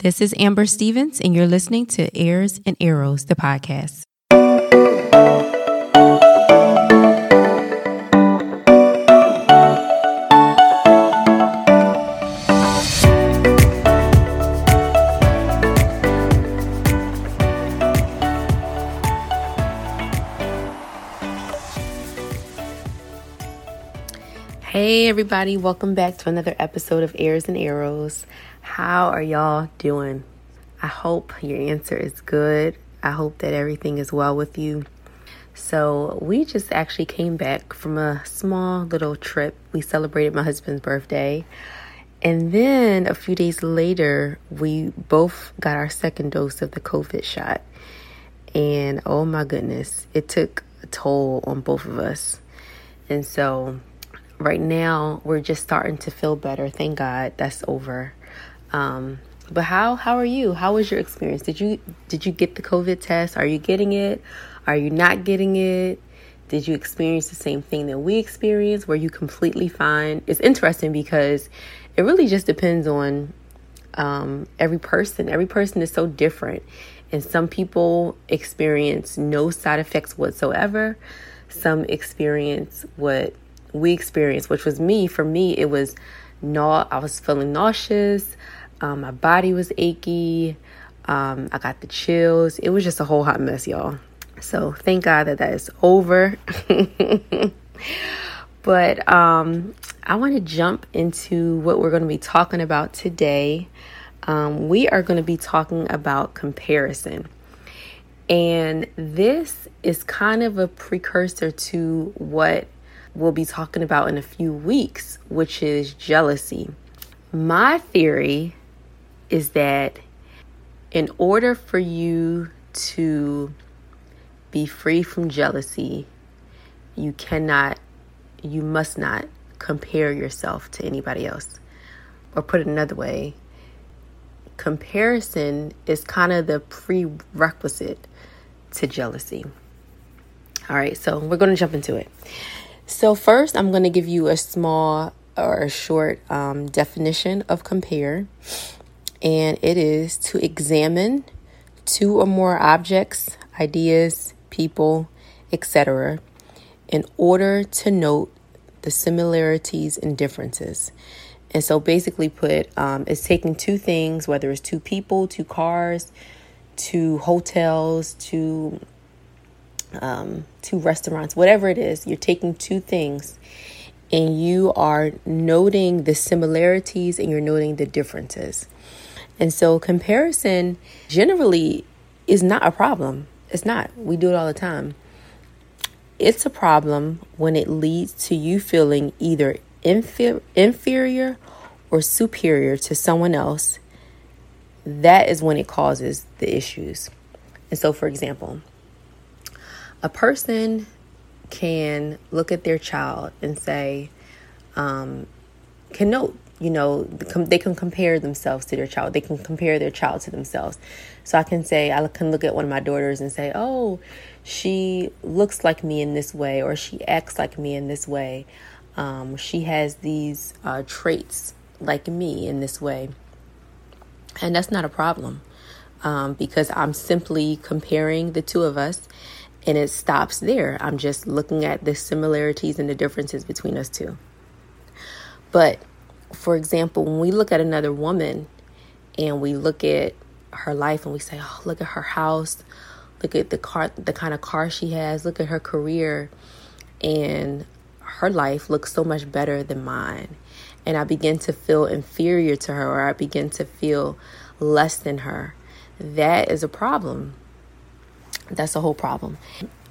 This is Amber Stevens, and you're listening to Airs and Arrows, the podcast. Hey, everybody, welcome back to another episode of Airs and Arrows. How are y'all doing? I hope your answer is good. I hope that everything is well with you. So, we just actually came back from a small little trip. We celebrated my husband's birthday. And then a few days later, we both got our second dose of the COVID shot. And oh my goodness, it took a toll on both of us. And so, right now, we're just starting to feel better. Thank God that's over. Um, but how how are you? How was your experience? Did you did you get the COVID test? Are you getting it? Are you not getting it? Did you experience the same thing that we experienced? Were you completely fine? It's interesting because it really just depends on um, every person. Every person is so different. And some people experience no side effects whatsoever. Some experience what we experienced, which was me. For me, it was no, I was feeling nauseous. Um, my body was achy. Um, I got the chills. It was just a whole hot mess, y'all. So thank God that that is over. but um, I want to jump into what we're going to be talking about today. Um, we are going to be talking about comparison. And this is kind of a precursor to what we'll be talking about in a few weeks, which is jealousy. My theory is that in order for you to be free from jealousy, you cannot, you must not compare yourself to anybody else. Or put it another way, comparison is kind of the prerequisite to jealousy. All right, so we're going to jump into it. So, first, I'm going to give you a small or a short um, definition of compare, and it is to examine two or more objects, ideas, people, etc., in order to note the similarities and differences. And so, basically, put um, it's taking two things, whether it's two people, two cars, two hotels, two um, two restaurants, whatever it is, you're taking two things and you are noting the similarities and you're noting the differences. And so, comparison generally is not a problem. It's not. We do it all the time. It's a problem when it leads to you feeling either infer- inferior or superior to someone else. That is when it causes the issues. And so, for example, a person can look at their child and say, um, can note, you know, they can compare themselves to their child. They can compare their child to themselves. So I can say, I can look at one of my daughters and say, oh, she looks like me in this way, or she acts like me in this way. Um, she has these uh, traits like me in this way. And that's not a problem um, because I'm simply comparing the two of us and it stops there. I'm just looking at the similarities and the differences between us two. But for example, when we look at another woman and we look at her life and we say, "Oh, look at her house. Look at the car the kind of car she has. Look at her career." And her life looks so much better than mine. And I begin to feel inferior to her or I begin to feel less than her. That is a problem that's the whole problem.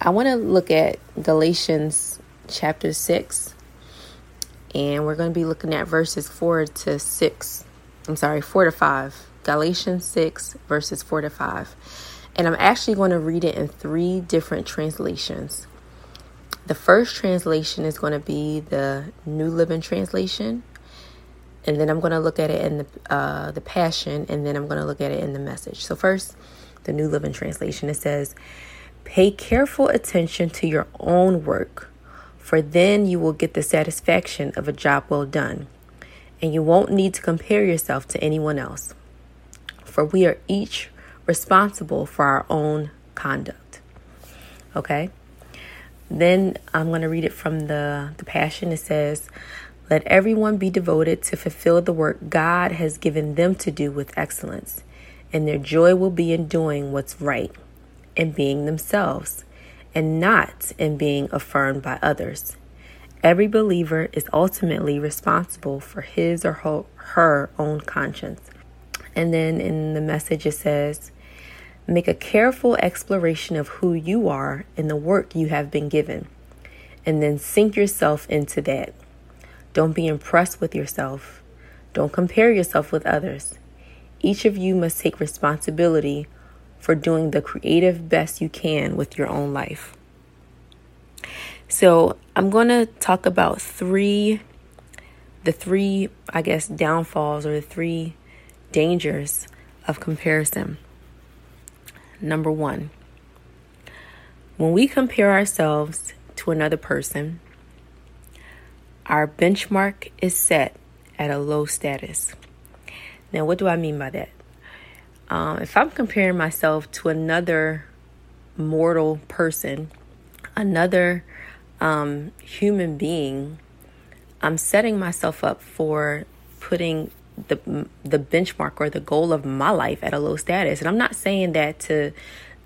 I want to look at Galatians chapter 6, and we're going to be looking at verses 4 to 6. I'm sorry, 4 to 5. Galatians 6, verses 4 to 5. And I'm actually going to read it in three different translations. The first translation is going to be the New Living Translation. And then I'm going to look at it in the, uh, the Passion, and then I'm going to look at it in the Message. So, first, the New Living Translation. It says, Pay careful attention to your own work, for then you will get the satisfaction of a job well done, and you won't need to compare yourself to anyone else. for we are each responsible for our own conduct. Okay? Then I'm going to read it from the, the Passion. It says, Let everyone be devoted to fulfill the work God has given them to do with excellence, and their joy will be in doing what's right and being themselves, and not in being affirmed by others. Every believer is ultimately responsible for his or her own conscience. And then in the message, it says, Make a careful exploration of who you are and the work you have been given, and then sink yourself into that. Don't be impressed with yourself. Don't compare yourself with others. Each of you must take responsibility for doing the creative best you can with your own life. So, I'm going to talk about three, the three, I guess, downfalls or the three dangers of comparison. Number one, when we compare ourselves to another person, our benchmark is set at a low status. Now, what do I mean by that? Um, if I'm comparing myself to another mortal person, another um, human being, I'm setting myself up for putting the the benchmark or the goal of my life at a low status. And I'm not saying that to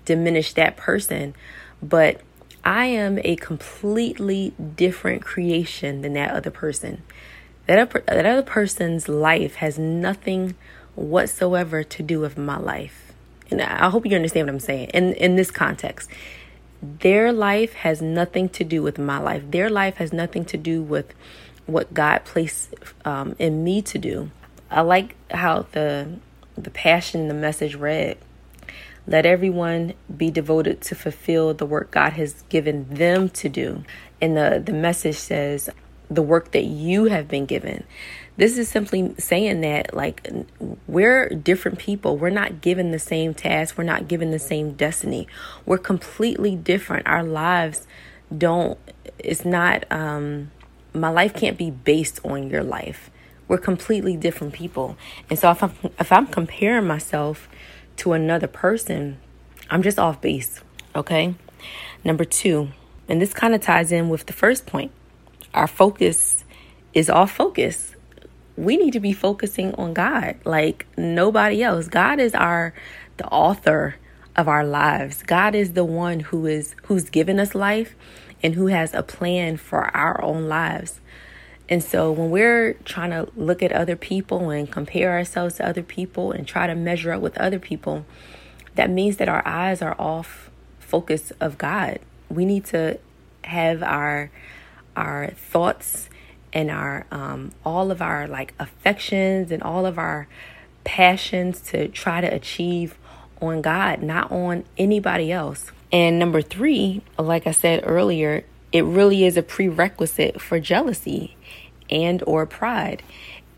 diminish that person, but I am a completely different creation than that other person. That other, that other person's life has nothing whatsoever to do with my life. And I hope you understand what I'm saying in in this context. Their life has nothing to do with my life. Their life has nothing to do with what God placed um, in me to do. I like how the the passion, the message read. Let everyone be devoted to fulfill the work God has given them to do. And the, the message says, the work that you have been given. This is simply saying that, like, we're different people. We're not given the same task. We're not given the same destiny. We're completely different. Our lives don't, it's not, um, my life can't be based on your life. We're completely different people. And so if I'm, if I'm comparing myself to another person, I'm just off base. Okay. Number two, and this kind of ties in with the first point our focus is off focus we need to be focusing on God like nobody else. God is our the author of our lives. God is the one who is who's given us life and who has a plan for our own lives. And so when we're trying to look at other people and compare ourselves to other people and try to measure up with other people, that means that our eyes are off focus of God. We need to have our our thoughts and our um, all of our like affections and all of our passions to try to achieve on God, not on anybody else. And number three, like I said earlier, it really is a prerequisite for jealousy and or pride.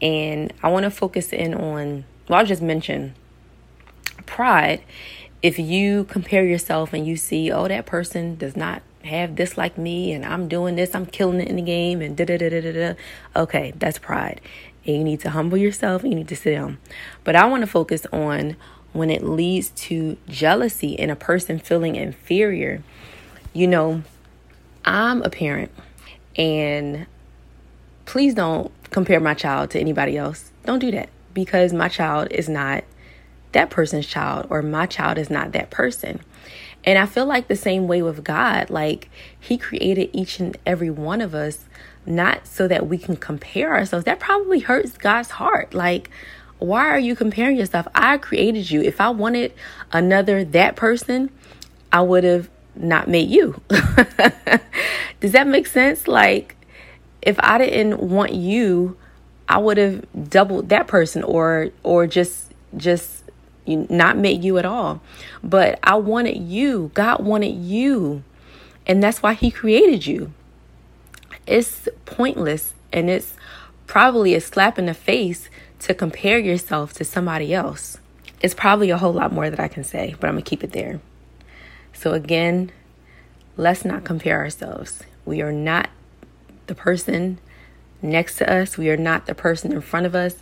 And I want to focus in on well, I'll just mention pride. If you compare yourself and you see, oh, that person does not have this like me and I'm doing this, I'm killing it in the game and da da da da da. Okay, that's pride. And you need to humble yourself you need to sit down. But I want to focus on when it leads to jealousy and a person feeling inferior. You know, I'm a parent and please don't compare my child to anybody else. Don't do that because my child is not that person's child or my child is not that person. And I feel like the same way with God, like He created each and every one of us not so that we can compare ourselves. That probably hurts God's heart. Like, why are you comparing yourself? I created you. If I wanted another that person, I would have not made you. Does that make sense? Like, if I didn't want you, I would have doubled that person or or just just not made you at all. But I wanted you. God wanted you. And that's why He created you. It's pointless and it's probably a slap in the face to compare yourself to somebody else. It's probably a whole lot more that I can say, but I'm going to keep it there. So, again, let's not compare ourselves. We are not the person next to us, we are not the person in front of us.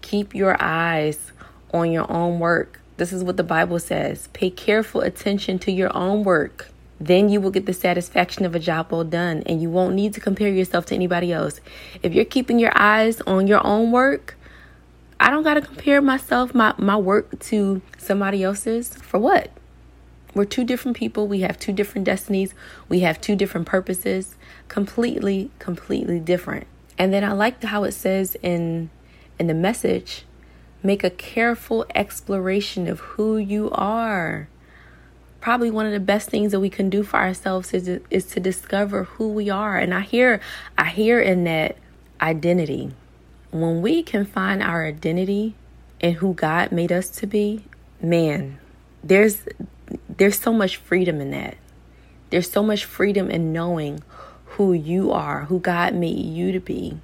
Keep your eyes on your own work. This is what the Bible says. Pay careful attention to your own work. Then you will get the satisfaction of a job well done, and you won't need to compare yourself to anybody else. If you're keeping your eyes on your own work, I don't got to compare myself, my, my work to somebody else's. For what? We're two different people. We have two different destinies. We have two different purposes. Completely, completely different. And then I like how it says in in the message, make a careful exploration of who you are. Probably one of the best things that we can do for ourselves is is to discover who we are. And I hear I hear in that identity. When we can find our identity and who God made us to be, man, there's there's so much freedom in that. There's so much freedom in knowing who you are, who God made you to be.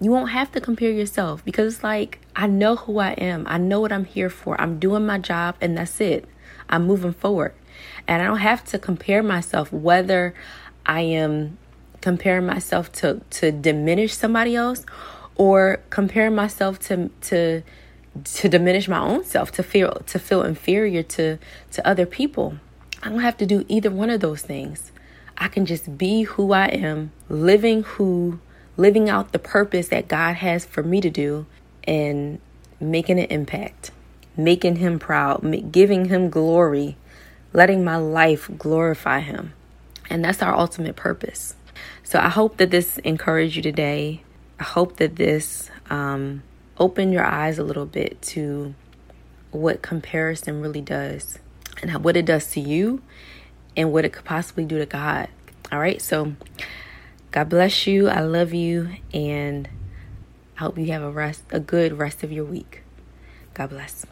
You won't have to compare yourself because it's like, I know who I am. I know what I'm here for. I'm doing my job and that's it. I'm moving forward. And I don't have to compare myself whether I am comparing myself to to diminish somebody else or comparing myself to to to diminish my own self to feel to feel inferior to to other people. I don't have to do either one of those things. I can just be who I am, living who living out the purpose that God has for me to do and making an impact, making him proud, giving him glory, letting my life glorify him. And that's our ultimate purpose. So I hope that this encouraged you today. I hope that this um, opened your eyes a little bit to what comparison really does and what it does to you and what it could possibly do to God. All right, so God bless you. I love you, and I hope you have a rest, a good rest of your week. God bless.